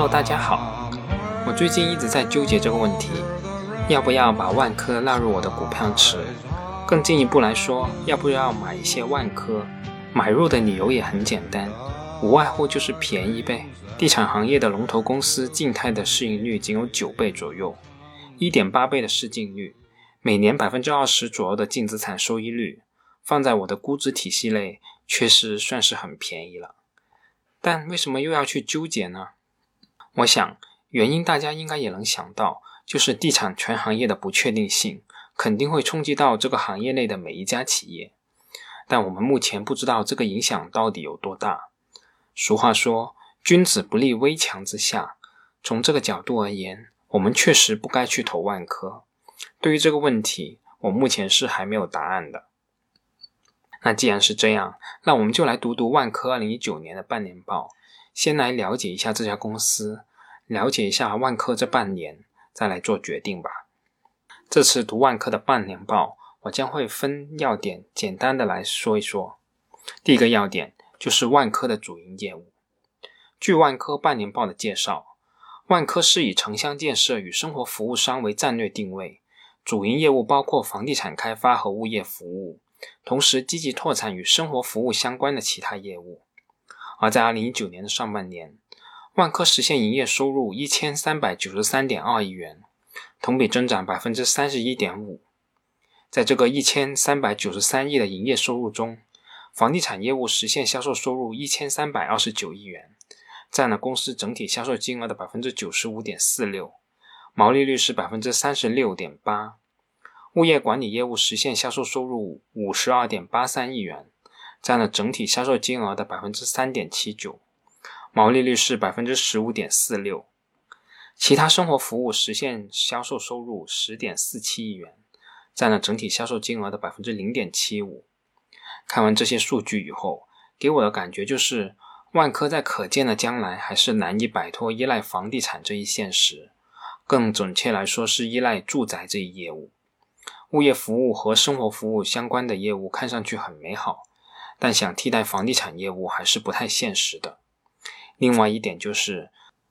Hello，大家好。我最近一直在纠结这个问题，要不要把万科纳入我的股票池？更进一步来说，要不要买一些万科？买入的理由也很简单，无外乎就是便宜呗。地产行业的龙头公司静态的市盈率仅有九倍左右，一点八倍的市净率，每年百分之二十左右的净资产收益率，放在我的估值体系内，确实算是很便宜了。但为什么又要去纠结呢？我想原因大家应该也能想到，就是地产全行业的不确定性，肯定会冲击到这个行业内的每一家企业。但我们目前不知道这个影响到底有多大。俗话说，君子不立危墙之下。从这个角度而言，我们确实不该去投万科。对于这个问题，我目前是还没有答案的。那既然是这样，那我们就来读读万科二零一九年的半年报，先来了解一下这家公司，了解一下万科这半年，再来做决定吧。这次读万科的半年报。我将会分要点简单的来说一说。第一个要点就是万科的主营业务。据万科半年报的介绍，万科是以城乡建设与生活服务商为战略定位，主营业务包括房地产开发和物业服务，同时积极拓展与生活服务相关的其他业务。而在二零一九年的上半年，万科实现营业收入一千三百九十三点二亿元，同比增长百分之三十一点五。在这个一千三百九十三亿的营业收入中，房地产业务实现销售收入一千三百二十九亿元，占了公司整体销售金额的百分之九十五点四六，毛利率是百分之三十六点八。物业管理业务实现销售收入五十二点八三亿元，占了整体销售金额的百分之三点七九，毛利率是百分之十五点四六。其他生活服务实现销售收入十点四七亿元。占了整体销售金额的百分之零点七五。看完这些数据以后，给我的感觉就是，万科在可见的将来还是难以摆脱依赖房地产这一现实，更准确来说是依赖住宅这一业务。物业服务和生活服务相关的业务看上去很美好，但想替代房地产业务还是不太现实的。另外一点就是，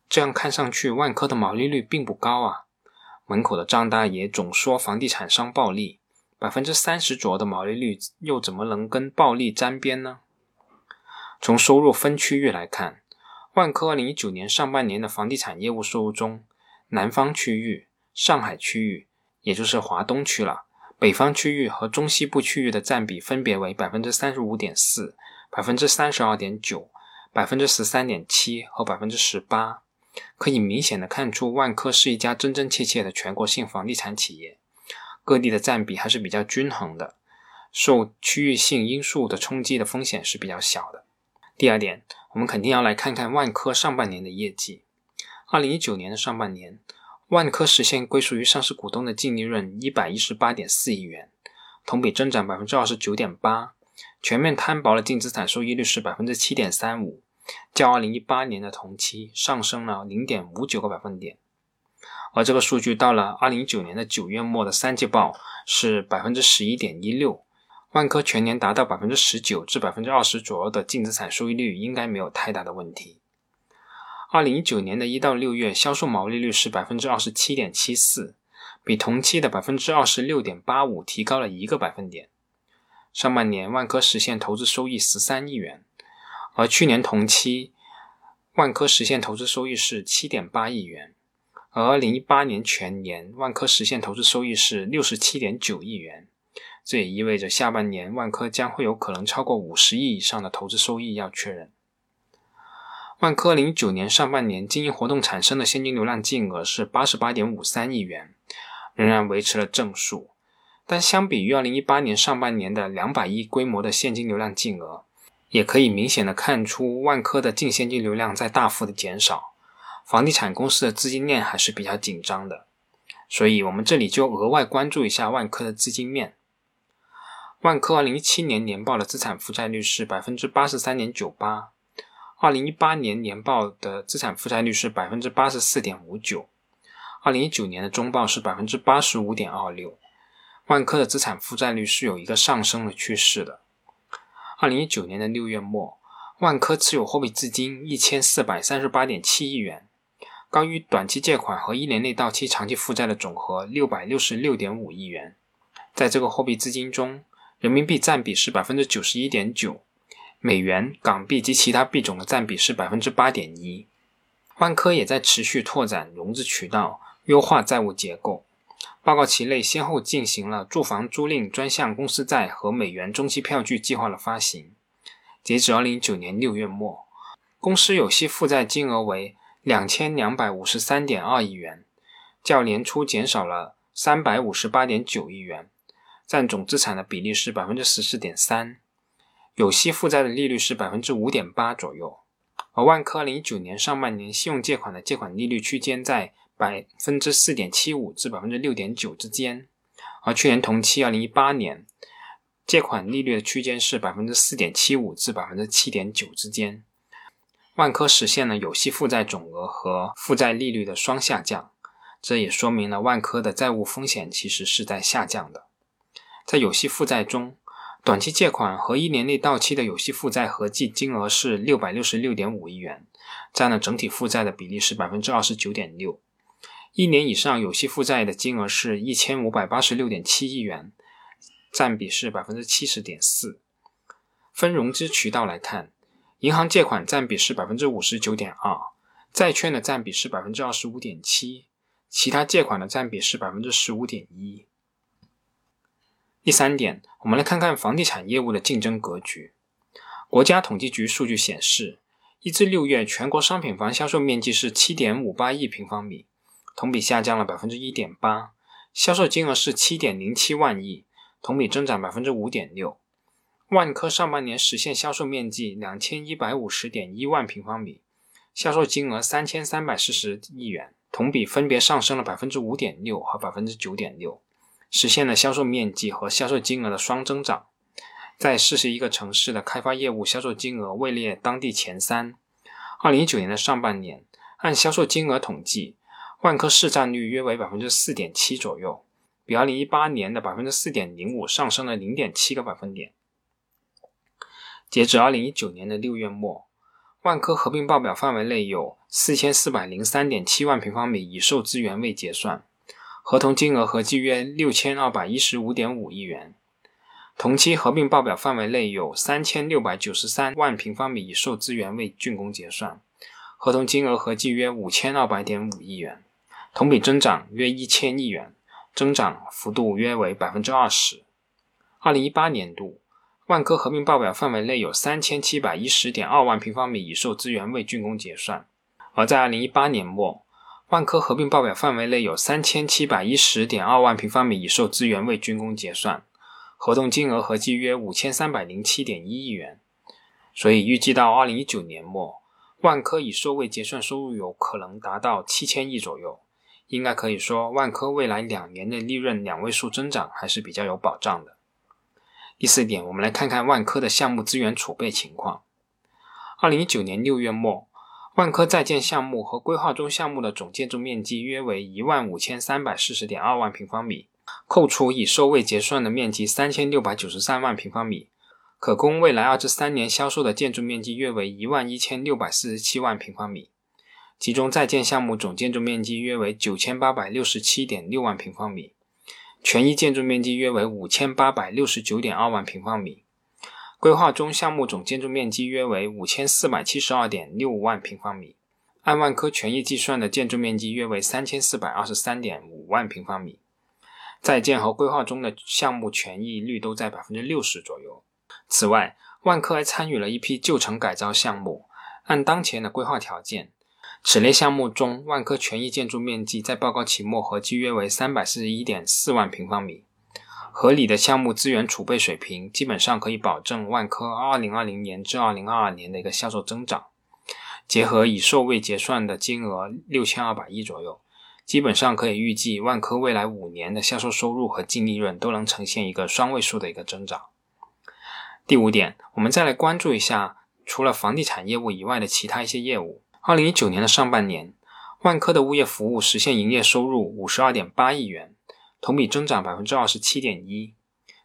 这样看上去万科的毛利率并不高啊。门口的张大爷总说房地产商暴利，百分之三十左右的毛利率又怎么能跟暴利沾边呢？从收入分区域来看，万科二零一九年上半年的房地产业务收入中，南方区域、上海区域，也就是华东区了，北方区域和中西部区域的占比分别为百分之三十五点四、百分之三十二点九、百分之十三点七和百分之十八。可以明显的看出，万科是一家真真切切的全国性房地产企业，各地的占比还是比较均衡的，受区域性因素的冲击的风险是比较小的。第二点，我们肯定要来看看万科上半年的业绩。二零一九年的上半年，万科实现归属于上市股东的净利润一百一十八点四亿元，同比增长百分之二十九点八，全面摊薄的净资产收益率是百分之七点三五。较二零一八年的同期上升了零点五九个百分点，而这个数据到了二零一九年的九月末的三季报是百分之十一点一六，万科全年达到百分之十九至百分之二十左右的净资产收益率应该没有太大的问题。二零一九年的一到六月销售毛利率是百分之二十七点七四，比同期的百分之二十六点八五提高了一个百分点。上半年万科实现投资收益十三亿元。而去年同期，万科实现投资收益是七点八亿元，而二零一八年全年万科实现投资收益是六十七点九亿元，这也意味着下半年万科将会有可能超过五十亿以上的投资收益要确认。万科零九年上半年经营活动产生的现金流量净额是八十八点五三亿元，仍然维持了正数，但相比于二零一八年上半年的两百亿规模的现金流量净额。也可以明显的看出，万科的净现金流量在大幅的减少，房地产公司的资金链还是比较紧张的，所以我们这里就额外关注一下万科的资金面。万科二零一七年年报的资产负债率是百分之八十三点九八，二零一八年年报的资产负债率是百分之八十四点五九，二零一九年的中报是百分之八十五点二六，万科的资产负债率是有一个上升的趋势的。二零一九年的六月末，万科持有货币资金一千四百三十八点七亿元，高于短期借款和一年内到期长期负债的总和六百六十六点五亿元。在这个货币资金中，人民币占比是百分之九十一点九，美元、港币及其他币种的占比是百分之八点一。万科也在持续拓展融资渠道，优化债务结构。报告期内，先后进行了住房租赁专项公司债和美元中期票据计划的发行。截止二零一九年六月末，公司有息负债金额为两千两百五十三点二亿元，较年初减少了三百五十八点九亿元。占总资产的比例是百分之十四点三，有息负债的利率是百分之五点八左右。而万科二零一九年上半年信用借款的借款利率区间在百分之四点七五至百分之六点九之间，而去年同期二零一八年借款利率的区间是百分之四点七五至百分之七点九之间。万科实现了有息负债总额和负债利率的双下降，这也说明了万科的债务风险其实是在下降的。在有息负债中，短期借款和一年内到期的有息负债合计金额是六百六十六点五亿元，占了整体负债的比例是百分之二十九点六。一年以上有息负债的金额是一千五百八十六点七亿元，占比是百分之七十点四。分融资渠道来看，银行借款占比是百分之五十九点二，债券的占比是百分之二十五点七，其他借款的占比是百分之十五点一。第三点，我们来看看房地产业务的竞争格局。国家统计局数据显示，一至六月全国商品房销售面积是七点五八亿平方米，同比下降了百分之一点八，销售金额是七点零七万亿，同比增长百分之五点六。万科上半年实现销售面积两千一百五十点一万平方米，销售金额三千三百四十亿元，同比分别上升了百分之五点六和百分之九点六。实现了销售面积和销售金额的双增长，在四十一个城市的开发业务销售金额位列当地前三。二零一九年的上半年，按销售金额统计，万科市占率约为百分之四点七左右，比二零一八年的百分之四点零五上升了零点七个百分点。截止二零一九年的六月末，万科合并报表范围内有四千四百零三点七万平方米已售资源未结算。合同金额合计约六千二百一十五点五亿元，同期合并报表范围内有三千六百九十三万平方米已售资源未竣工结算，合同金额合计约五千二百点五亿元，同比增长约一千亿元，增长幅度约为百分之二十。二零一八年度，万科合并报表范围内有三千七百一十点二万平方米已售资源未竣工结算，而在二零一八年末。万科合并报表范围内有三千七百一十点二万平方米已售资源未竣工结算，合同金额合计约五千三百零七点一亿元。所以预计到二零一九年末，万科已售未结算收入有可能达到七千亿左右。应该可以说，万科未来两年的利润两位数增长还是比较有保障的。第四点，我们来看看万科的项目资源储备情况。二零一九年六月末。万科在建项目和规划中项目的总建筑面积约为一万五千三百四十点二万平方米，扣除已售未结算的面积三千六百九十三万平方米，可供未来二至三年销售的建筑面积约为一万一千六百四十七万平方米，其中在建项目总建筑面积约为九千八百六十七点六万平方米，权益建筑面积约为五千八百六十九点二万平方米。规划中项目总建筑面积约为五千四百七十二点六万平方米，按万科权益计算的建筑面积约为三千四百二十三点五万平方米。在建和规划中的项目权益率都在百分之六十左右。此外，万科还参与了一批旧城改造项目，按当前的规划条件，此类项目中万科权益建筑面积在报告期末合计约为三百四十一点四万平方米。合理的项目资源储备水平，基本上可以保证万科2020年至2022年的一个销售增长。结合已售未结算的金额六千二百亿左右，基本上可以预计万科未来五年的销售收入和净利润都能呈现一个双位数的一个增长。第五点，我们再来关注一下除了房地产业务以外的其他一些业务。2019年的上半年，万科的物业服务实现营业收入五十二点八亿元。同比增长百分之二十七点一。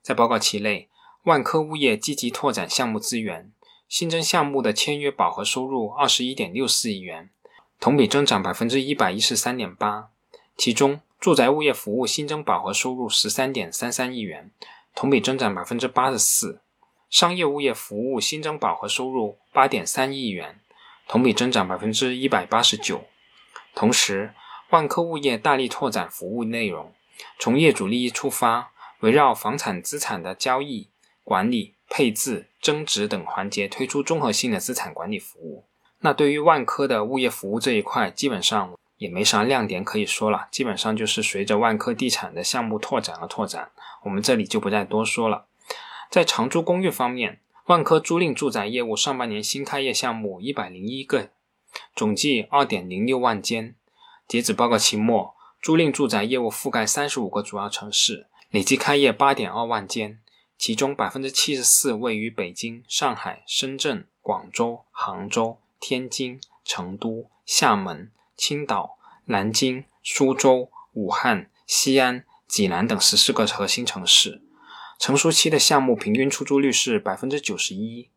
在报告期内，万科物业积极拓展项目资源，新增项目的签约饱和收入二十一点六四亿元，同比增长百分之一百一十三点八。其中，住宅物业服务新增饱和收入十三点三三亿元，同比增长百分之八十四；商业物业服务新增饱和收入八点三亿元，同比增长百分之一百八十九。同时，万科物业大力拓展服务内容，从业主利益出发，围绕房产资产的交易、管理、配置、增值等环节推出综合性的资产管理服务。那对于万科的物业服务这一块，基本上也没啥亮点可以说了，基本上就是随着万科地产的项目拓展而拓展，我们这里就不再多说了。在长租公寓方面，万科租赁住宅业务上半年新开业项目一百零一个，总计二点零六万间。截止报告期末，租赁住宅业务覆盖三十五个主要城市，累计开业八点二万间，其中百分之七十四位于北京、上海、深圳、广州、杭州、天津、成都、厦门、青岛、南京、苏州、武汉、西安、济南等十四个核心城市。成熟期的项目平均出租率是百分之九十一。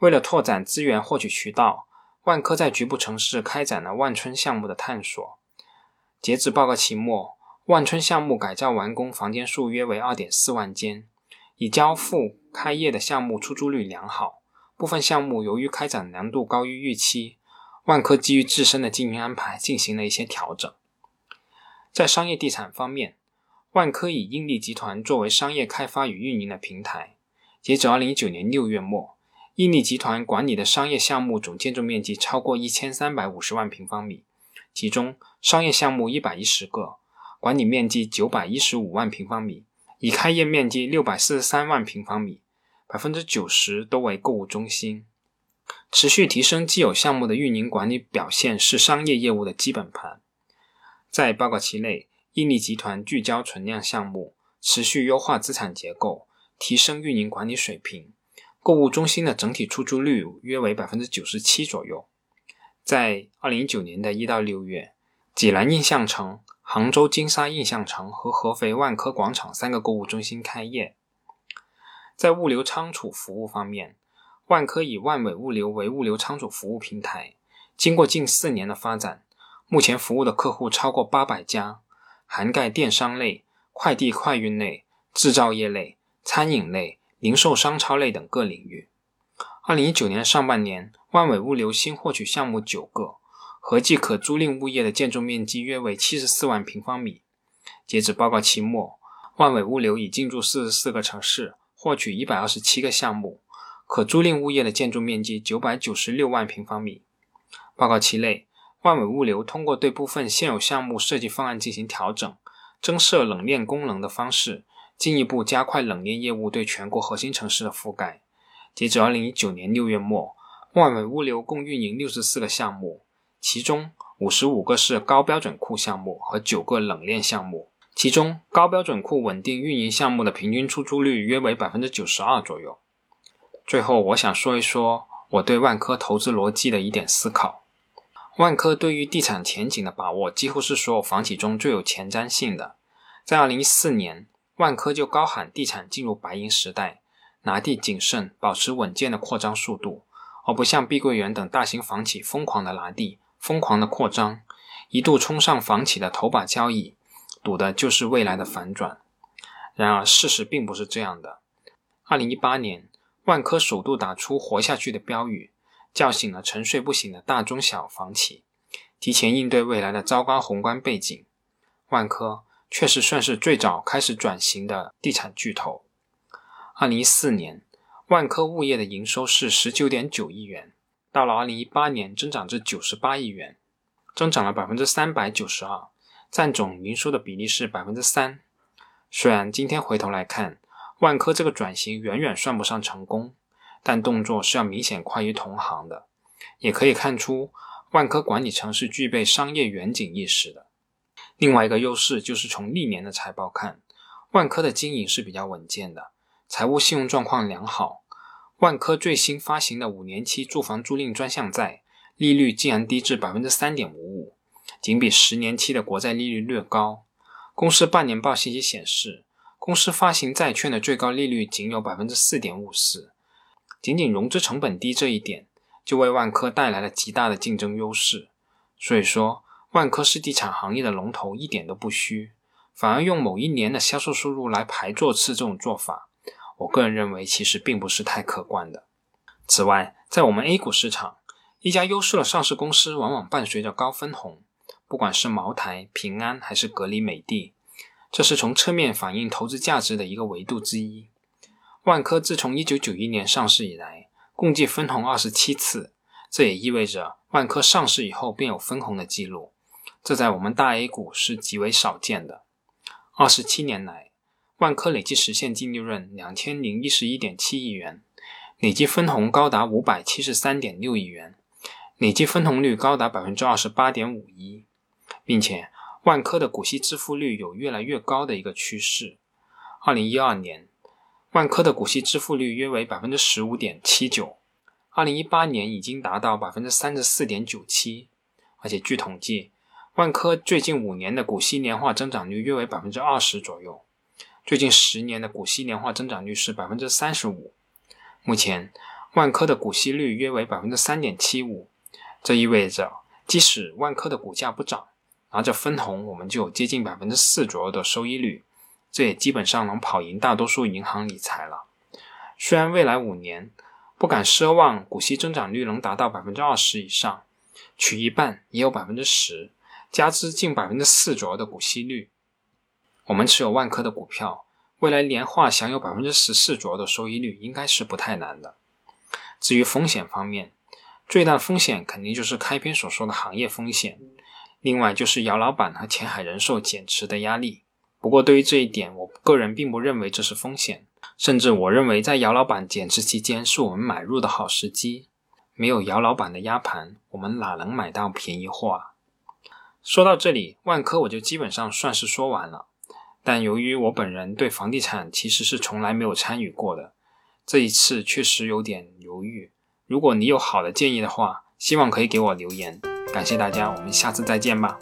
为了拓展资源获取渠道。万科在局部城市开展了万春项目的探索。截至报告期末，万春项目改造完工房间数约为二点四万间，已交付开业的项目出租率良好。部分项目由于开展难度高于预期，万科基于自身的经营安排进行了一些调整。在商业地产方面，万科以英利集团作为商业开发与运营的平台。截止二零一九年六月末。印利集团管理的商业项目总建筑面积超过一千三百五十万平方米，其中商业项目一百一十个，管理面积九百一十五万平方米，已开业面积六百四十三万平方米，百分之九十都为购物中心。持续提升既有项目的运营管理表现是商业业务的基本盘。在报告期内，印利集团聚焦存量项目，持续优化资产结构，提升运营管理水平。购物中心的整体出租率约为百分之九十七左右。在二零一九年的一到六月，济南印象城、杭州金沙印象城和合肥万科广场三个购物中心开业。在物流仓储服务方面，万科以万伟物流为物流仓储服务平台，经过近四年的发展，目前服务的客户超过八百家，涵盖电商类、快递快运类、制造业类、餐饮类。零售商超类等各领域。二零一九年上半年，万伟物流新获取项目九个，合计可租赁物业的建筑面积约为七十四万平方米。截止报告期末，万伟物流已进驻四十四个城市，获取一百二十七个项目，可租赁物业的建筑面积九百九十六万平方米。报告期内，万伟物流通过对部分现有项目设计方案进行调整，增设冷链功能的方式。进一步加快冷链业务对全国核心城市的覆盖。截止二零一九年六月末，万伟物流共运营六十四个项目，其中五十五个是高标准库项目和九个冷链项目。其中高标准库稳定运营项目的平均出租率约为百分之九十二左右。最后，我想说一说我对万科投资逻辑的一点思考。万科对于地产前景的把握，几乎是所有房企中最有前瞻性的。在二零一四年。万科就高喊地产进入白银时代，拿地谨慎，保持稳健的扩张速度，而不像碧桂园等大型房企疯狂的拿地、疯狂的扩张，一度冲上房企的头把交椅，赌的就是未来的反转。然而事实并不是这样的。二零一八年，万科首度打出“活下去”的标语，叫醒了沉睡不醒的大中小房企，提前应对未来的糟糕宏观背景。万科。确实算是最早开始转型的地产巨头。二零一四年，万科物业的营收是十九点九亿元，到了二零一八年增长至九十八亿元，增长了百分之三百九十二，占总营收的比例是百分之三。虽然今天回头来看，万科这个转型远远算不上成功，但动作是要明显快于同行的，也可以看出万科管理层是具备商业远景意识的。另外一个优势就是从历年的财报看，万科的经营是比较稳健的，财务信用状况良好。万科最新发行的五年期住房租赁专项债利率竟然低至百分之三点五五，仅比十年期的国债利率略高。公司半年报信息显示，公司发行债券的最高利率仅有百分之四点五四，仅仅融资成本低这一点，就为万科带来了极大的竞争优势。所以说，万科是地产行业的龙头一点都不虚，反而用某一年的销售收入来排座次这种做法，我个人认为其实并不是太可观的。此外，在我们 A 股市场，一家优秀的上市公司往往伴随着高分红，不管是茅台、平安还是格力、美的，这是从侧面反映投资价值的一个维度之一。万科自从1991年上市以来，共计分红二十七次，这也意味着万科上市以后便有分红的记录，这在我们大 A 股是极为少见的。二十七年来，万科累计实现净利润两千零一十一点七亿元，累计分红高达五百七十三点六亿元。累计分红率高达百分之二十八点五一，并且万科的股息支付率有越来越高的一个趋势。二零一二年，万科的股息支付率约为百分之十五点七九，二零一八年已经达到百分之三十四点九七。而且据统计，万科最近五年的股息年化增长率约为百分之二十左右，最近十年的股息年化增长率是百分之三十五。目前，万科的股息率约为百分之三点七五。这意味着，即使万科的股价不涨，拿着分红，我们就有接近百分之四左右的收益率，这也基本上能跑赢大多数银行理财了。虽然未来五年不敢奢望股息增长率能达到百分之二十以上，取一半也有百分之十，加之近百分之四左右的股息率，我们持有万科的股票，未来年化享有百分之十四左右的收益率，应该是不太难的。至于风险方面，最大的风险肯定就是开篇所说的行业风险，另外就是姚老板和前海人寿减持的压力。不过对于这一点，我个人并不认为这是风险，甚至我认为在姚老板减持期间是我们买入的好时机。没有姚老板的压盘，我们哪能买到便宜货啊？说到这里，万科我就基本上算是说完了。但由于我本人对房地产其实是从来没有参与过的，这一次确实有点犹豫。如果你有好的建议的话，希望可以给我留言。感谢大家，我们下次再见吧。